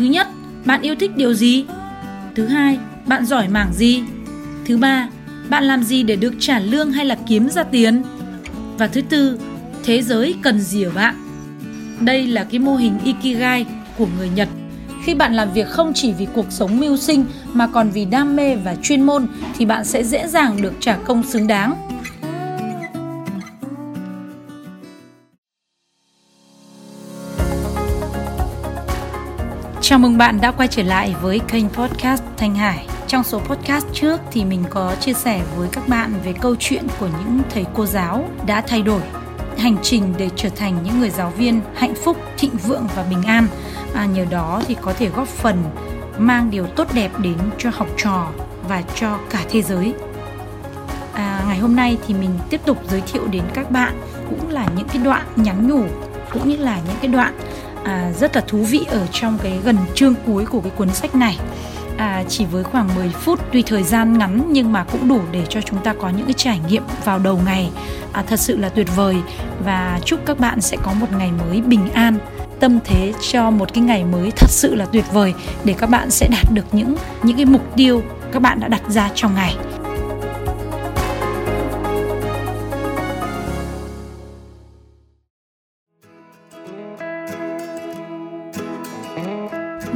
Thứ nhất, bạn yêu thích điều gì? Thứ hai, bạn giỏi mảng gì? Thứ ba, bạn làm gì để được trả lương hay là kiếm ra tiền? Và thứ tư, thế giới cần gì ở bạn? Đây là cái mô hình Ikigai của người Nhật. Khi bạn làm việc không chỉ vì cuộc sống mưu sinh mà còn vì đam mê và chuyên môn thì bạn sẽ dễ dàng được trả công xứng đáng. Chào mừng bạn đã quay trở lại với kênh podcast Thanh Hải. Trong số podcast trước thì mình có chia sẻ với các bạn về câu chuyện của những thầy cô giáo đã thay đổi hành trình để trở thành những người giáo viên hạnh phúc, thịnh vượng và bình an. À, nhờ đó thì có thể góp phần mang điều tốt đẹp đến cho học trò và cho cả thế giới. À, ngày hôm nay thì mình tiếp tục giới thiệu đến các bạn cũng là những cái đoạn nhắn nhủ cũng như là những cái đoạn à, rất là thú vị ở trong cái gần chương cuối của cái cuốn sách này. À, chỉ với khoảng 10 phút tuy thời gian ngắn nhưng mà cũng đủ để cho chúng ta có những cái trải nghiệm vào đầu ngày. À, thật sự là tuyệt vời và chúc các bạn sẽ có một ngày mới bình an. Tâm thế cho một cái ngày mới thật sự là tuyệt vời để các bạn sẽ đạt được những những cái mục tiêu các bạn đã đặt ra trong ngày.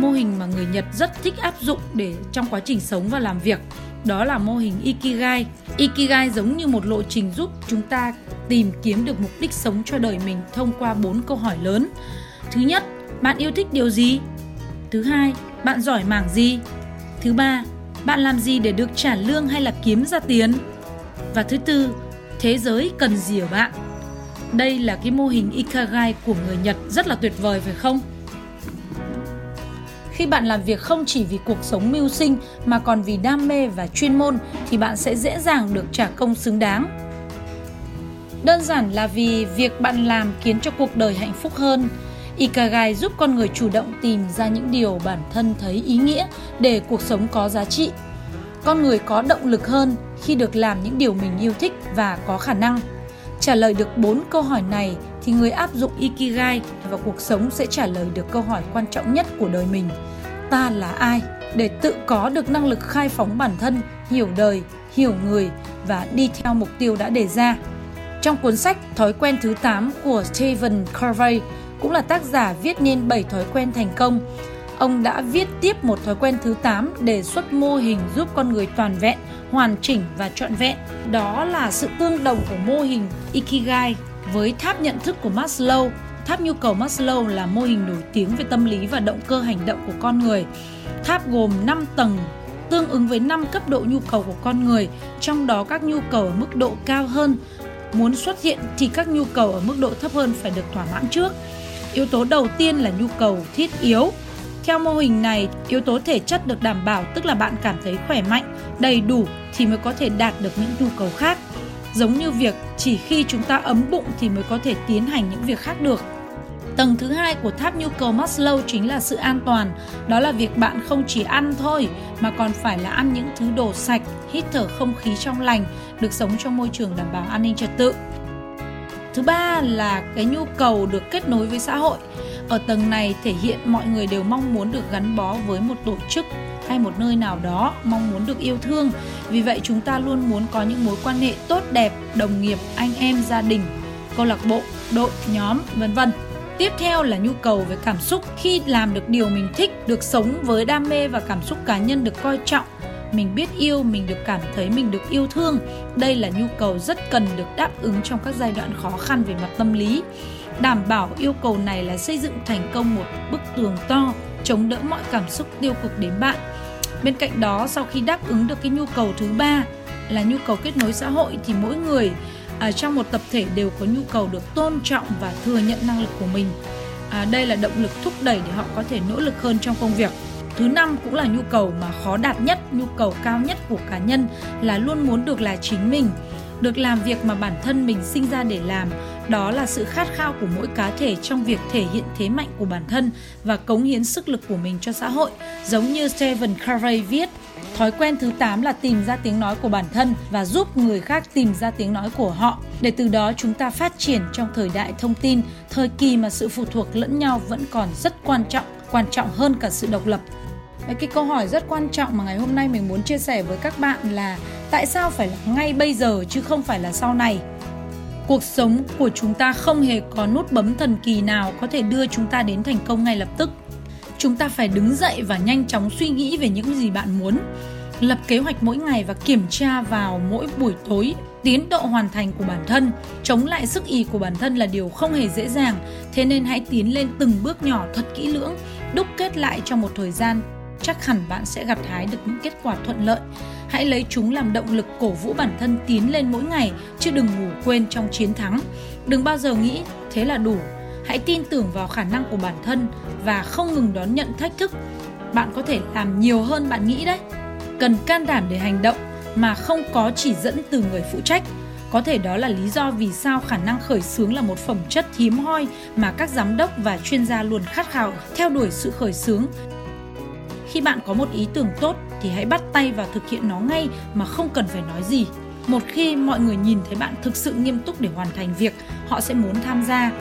Mô hình mà người Nhật rất thích áp dụng để trong quá trình sống và làm việc đó là mô hình Ikigai. Ikigai giống như một lộ trình giúp chúng ta tìm kiếm được mục đích sống cho đời mình thông qua bốn câu hỏi lớn. Thứ nhất, bạn yêu thích điều gì? Thứ hai, bạn giỏi mảng gì? Thứ ba, bạn làm gì để được trả lương hay là kiếm ra tiền? Và thứ tư, thế giới cần gì ở bạn? Đây là cái mô hình Ikigai của người Nhật rất là tuyệt vời phải không? Khi bạn làm việc không chỉ vì cuộc sống mưu sinh mà còn vì đam mê và chuyên môn, thì bạn sẽ dễ dàng được trả công xứng đáng. Đơn giản là vì việc bạn làm khiến cho cuộc đời hạnh phúc hơn. Ikigai giúp con người chủ động tìm ra những điều bản thân thấy ý nghĩa để cuộc sống có giá trị. Con người có động lực hơn khi được làm những điều mình yêu thích và có khả năng. Trả lời được 4 câu hỏi này thì người áp dụng Ikigai vào cuộc sống sẽ trả lời được câu hỏi quan trọng nhất của đời mình. Ta là ai? Để tự có được năng lực khai phóng bản thân, hiểu đời, hiểu người và đi theo mục tiêu đã đề ra. Trong cuốn sách Thói quen thứ 8 của Stephen Covey cũng là tác giả viết nên 7 thói quen thành công. Ông đã viết tiếp một thói quen thứ 8 đề xuất mô hình giúp con người toàn vẹn, hoàn chỉnh và trọn vẹn. Đó là sự tương đồng của mô hình Ikigai với tháp nhận thức của Maslow. Tháp nhu cầu Maslow là mô hình nổi tiếng về tâm lý và động cơ hành động của con người. Tháp gồm 5 tầng tương ứng với 5 cấp độ nhu cầu của con người, trong đó các nhu cầu ở mức độ cao hơn muốn xuất hiện thì các nhu cầu ở mức độ thấp hơn phải được thỏa mãn trước. Yếu tố đầu tiên là nhu cầu thiết yếu. Theo mô hình này, yếu tố thể chất được đảm bảo tức là bạn cảm thấy khỏe mạnh, đầy đủ thì mới có thể đạt được những nhu cầu khác giống như việc chỉ khi chúng ta ấm bụng thì mới có thể tiến hành những việc khác được Tầng thứ hai của tháp nhu cầu Maslow chính là sự an toàn. Đó là việc bạn không chỉ ăn thôi mà còn phải là ăn những thứ đồ sạch, hít thở không khí trong lành, được sống trong môi trường đảm bảo an ninh trật tự. Thứ ba là cái nhu cầu được kết nối với xã hội. Ở tầng này thể hiện mọi người đều mong muốn được gắn bó với một tổ chức hay một nơi nào đó mong muốn được yêu thương. Vì vậy, chúng ta luôn muốn có những mối quan hệ tốt đẹp, đồng nghiệp, anh em, gia đình, câu lạc bộ, đội, nhóm, vân vân. Tiếp theo là nhu cầu về cảm xúc. Khi làm được điều mình thích, được sống với đam mê và cảm xúc cá nhân được coi trọng mình biết yêu mình được cảm thấy mình được yêu thương. Đây là nhu cầu rất cần được đáp ứng trong các giai đoạn khó khăn về mặt tâm lý. Đảm bảo yêu cầu này là xây dựng thành công một bức tường to chống đỡ mọi cảm xúc tiêu cực đến bạn. Bên cạnh đó sau khi đáp ứng được cái nhu cầu thứ ba là nhu cầu kết nối xã hội thì mỗi người ở trong một tập thể đều có nhu cầu được tôn trọng và thừa nhận năng lực của mình. À, đây là động lực thúc đẩy để họ có thể nỗ lực hơn trong công việc. Thứ năm cũng là nhu cầu mà khó đạt nhất nhu cầu cao nhất của cá nhân là luôn muốn được là chính mình được làm việc mà bản thân mình sinh ra để làm đó là sự khát khao của mỗi cá thể trong việc thể hiện thế mạnh của bản thân và cống hiến sức lực của mình cho xã hội, giống như Stephen Covey viết. Thói quen thứ 8 là tìm ra tiếng nói của bản thân và giúp người khác tìm ra tiếng nói của họ. Để từ đó chúng ta phát triển trong thời đại thông tin, thời kỳ mà sự phụ thuộc lẫn nhau vẫn còn rất quan trọng, quan trọng hơn cả sự độc lập. Cái câu hỏi rất quan trọng mà ngày hôm nay mình muốn chia sẻ với các bạn là tại sao phải là ngay bây giờ chứ không phải là sau này? Cuộc sống của chúng ta không hề có nút bấm thần kỳ nào có thể đưa chúng ta đến thành công ngay lập tức. Chúng ta phải đứng dậy và nhanh chóng suy nghĩ về những gì bạn muốn, lập kế hoạch mỗi ngày và kiểm tra vào mỗi buổi tối tiến độ hoàn thành của bản thân chống lại sức ý của bản thân là điều không hề dễ dàng thế nên hãy tiến lên từng bước nhỏ thật kỹ lưỡng đúc kết lại trong một thời gian chắc hẳn bạn sẽ gặt hái được những kết quả thuận lợi. Hãy lấy chúng làm động lực cổ vũ bản thân tiến lên mỗi ngày, chứ đừng ngủ quên trong chiến thắng. Đừng bao giờ nghĩ thế là đủ. Hãy tin tưởng vào khả năng của bản thân và không ngừng đón nhận thách thức. Bạn có thể làm nhiều hơn bạn nghĩ đấy. Cần can đảm để hành động mà không có chỉ dẫn từ người phụ trách. Có thể đó là lý do vì sao khả năng khởi xướng là một phẩm chất hiếm hoi mà các giám đốc và chuyên gia luôn khát khao theo đuổi sự khởi xướng khi bạn có một ý tưởng tốt thì hãy bắt tay vào thực hiện nó ngay mà không cần phải nói gì. Một khi mọi người nhìn thấy bạn thực sự nghiêm túc để hoàn thành việc, họ sẽ muốn tham gia.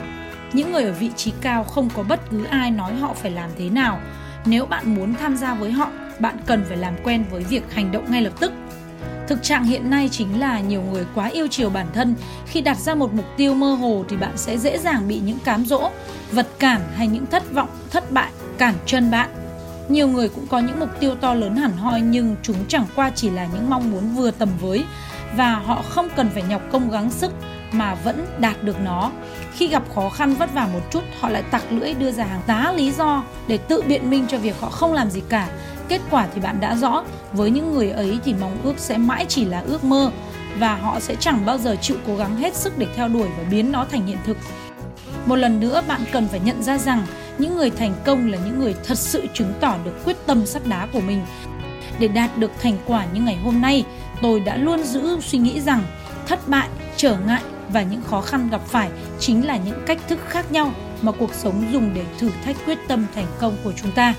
Những người ở vị trí cao không có bất cứ ai nói họ phải làm thế nào. Nếu bạn muốn tham gia với họ, bạn cần phải làm quen với việc hành động ngay lập tức. Thực trạng hiện nay chính là nhiều người quá yêu chiều bản thân, khi đặt ra một mục tiêu mơ hồ thì bạn sẽ dễ dàng bị những cám dỗ, vật cản hay những thất vọng, thất bại cản chân bạn nhiều người cũng có những mục tiêu to lớn hẳn hoi nhưng chúng chẳng qua chỉ là những mong muốn vừa tầm với và họ không cần phải nhọc công gắng sức mà vẫn đạt được nó. Khi gặp khó khăn vất vả một chút, họ lại tặc lưỡi đưa ra hàng tá lý do để tự biện minh cho việc họ không làm gì cả. Kết quả thì bạn đã rõ, với những người ấy thì mong ước sẽ mãi chỉ là ước mơ và họ sẽ chẳng bao giờ chịu cố gắng hết sức để theo đuổi và biến nó thành hiện thực. Một lần nữa bạn cần phải nhận ra rằng những người thành công là những người thật sự chứng tỏ được quyết tâm sắt đá của mình. Để đạt được thành quả như ngày hôm nay, tôi đã luôn giữ suy nghĩ rằng thất bại, trở ngại và những khó khăn gặp phải chính là những cách thức khác nhau mà cuộc sống dùng để thử thách quyết tâm thành công của chúng ta.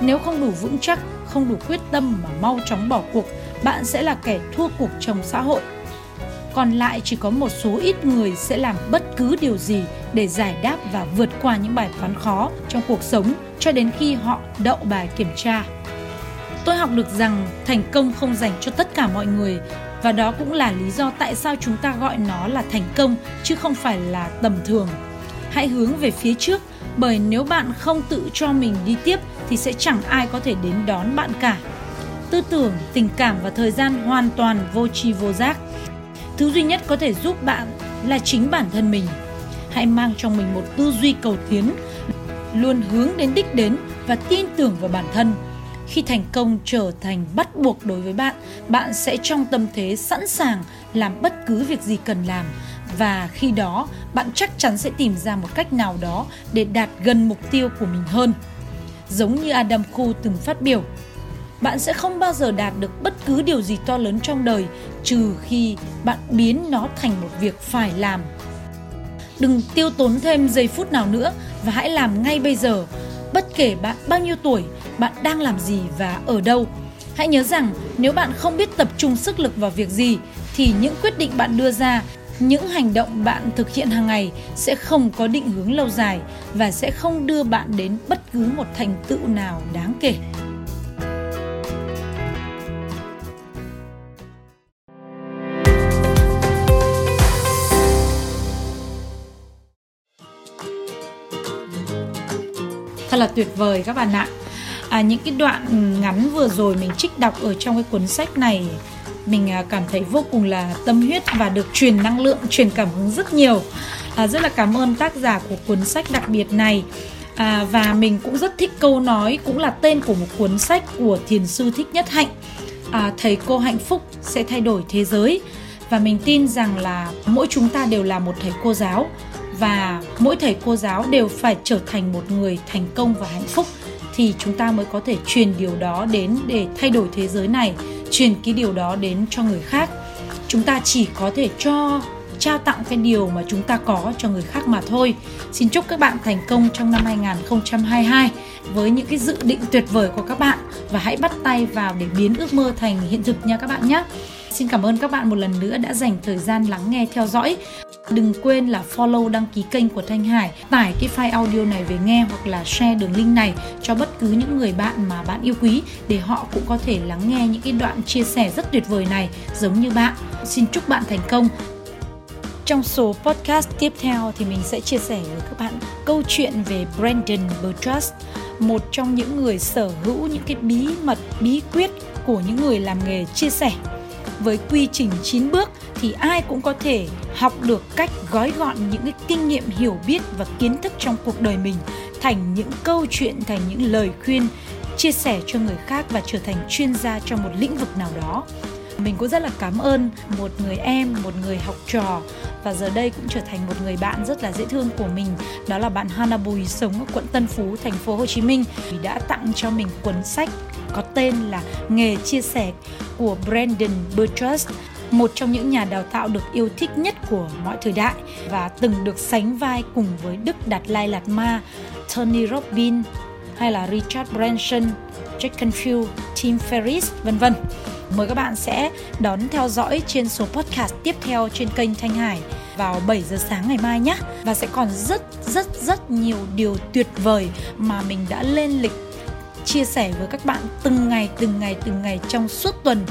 Nếu không đủ vững chắc, không đủ quyết tâm mà mau chóng bỏ cuộc, bạn sẽ là kẻ thua cuộc trong xã hội còn lại chỉ có một số ít người sẽ làm bất cứ điều gì để giải đáp và vượt qua những bài toán khó trong cuộc sống cho đến khi họ đậu bài kiểm tra. Tôi học được rằng thành công không dành cho tất cả mọi người và đó cũng là lý do tại sao chúng ta gọi nó là thành công chứ không phải là tầm thường. Hãy hướng về phía trước bởi nếu bạn không tự cho mình đi tiếp thì sẽ chẳng ai có thể đến đón bạn cả. Tư tưởng, tình cảm và thời gian hoàn toàn vô tri vô giác Thứ duy nhất có thể giúp bạn là chính bản thân mình. Hãy mang trong mình một tư duy cầu tiến, luôn hướng đến đích đến và tin tưởng vào bản thân. Khi thành công trở thành bắt buộc đối với bạn, bạn sẽ trong tâm thế sẵn sàng làm bất cứ việc gì cần làm và khi đó bạn chắc chắn sẽ tìm ra một cách nào đó để đạt gần mục tiêu của mình hơn. Giống như Adam Khu từng phát biểu, bạn sẽ không bao giờ đạt được bất cứ điều gì to lớn trong đời, trừ khi bạn biến nó thành một việc phải làm. Đừng tiêu tốn thêm giây phút nào nữa và hãy làm ngay bây giờ. Bất kể bạn bao nhiêu tuổi, bạn đang làm gì và ở đâu. Hãy nhớ rằng nếu bạn không biết tập trung sức lực vào việc gì, thì những quyết định bạn đưa ra, những hành động bạn thực hiện hàng ngày sẽ không có định hướng lâu dài và sẽ không đưa bạn đến bất cứ một thành tựu nào đáng kể. Thật là tuyệt vời các bạn ạ. À, những cái đoạn ngắn vừa rồi mình trích đọc ở trong cái cuốn sách này mình à, cảm thấy vô cùng là tâm huyết và được truyền năng lượng truyền cảm hứng rất nhiều. À, rất là cảm ơn tác giả của cuốn sách đặc biệt này. À, và mình cũng rất thích câu nói cũng là tên của một cuốn sách của thiền sư thích nhất hạnh. À, thầy cô hạnh phúc sẽ thay đổi thế giới. Và mình tin rằng là mỗi chúng ta đều là một thầy cô giáo và mỗi thầy cô giáo đều phải trở thành một người thành công và hạnh phúc thì chúng ta mới có thể truyền điều đó đến để thay đổi thế giới này, truyền cái điều đó đến cho người khác chúng ta chỉ có thể cho, trao tặng cái điều mà chúng ta có cho người khác mà thôi. Xin chúc các bạn thành công trong năm 2022 với những cái dự định tuyệt vời của các bạn và hãy bắt tay vào để biến ước mơ thành hiện thực nha các bạn nhé. Xin cảm ơn các bạn một lần nữa đã dành thời gian lắng nghe theo dõi. Đừng quên là follow đăng ký kênh của Thanh Hải, tải cái file audio này về nghe hoặc là share đường link này cho bất cứ những người bạn mà bạn yêu quý để họ cũng có thể lắng nghe những cái đoạn chia sẻ rất tuyệt vời này giống như bạn. Xin chúc bạn thành công. Trong số podcast tiếp theo thì mình sẽ chia sẻ với các bạn câu chuyện về Brandon Burtrust, một trong những người sở hữu những cái bí mật, bí quyết của những người làm nghề chia sẻ với quy trình 9 bước thì ai cũng có thể học được cách gói gọn những cái kinh nghiệm hiểu biết và kiến thức trong cuộc đời mình, thành những câu chuyện, thành những lời khuyên, chia sẻ cho người khác và trở thành chuyên gia trong một lĩnh vực nào đó. Mình cũng rất là cảm ơn một người em, một người học trò và giờ đây cũng trở thành một người bạn rất là dễ thương của mình. Đó là bạn Hana Bùi, sống ở quận Tân Phú, thành phố Hồ Chí Minh. Đã tặng cho mình cuốn sách có tên là Nghề chia sẻ của Brandon Burtrust một trong những nhà đào tạo được yêu thích nhất của mọi thời đại và từng được sánh vai cùng với Đức Đạt Lai Lạt Ma, Tony Robbins hay là Richard Branson, Jack Canfield, Tim Ferriss, vân vân. Mời các bạn sẽ đón theo dõi trên số podcast tiếp theo trên kênh Thanh Hải vào 7 giờ sáng ngày mai nhé. Và sẽ còn rất rất rất nhiều điều tuyệt vời mà mình đã lên lịch chia sẻ với các bạn từng ngày từng ngày từng ngày trong suốt tuần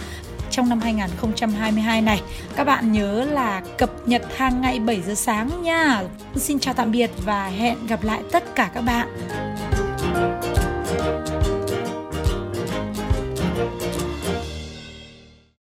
trong năm 2022 này. Các bạn nhớ là cập nhật hàng ngày 7 giờ sáng nha. Xin chào tạm biệt và hẹn gặp lại tất cả các bạn.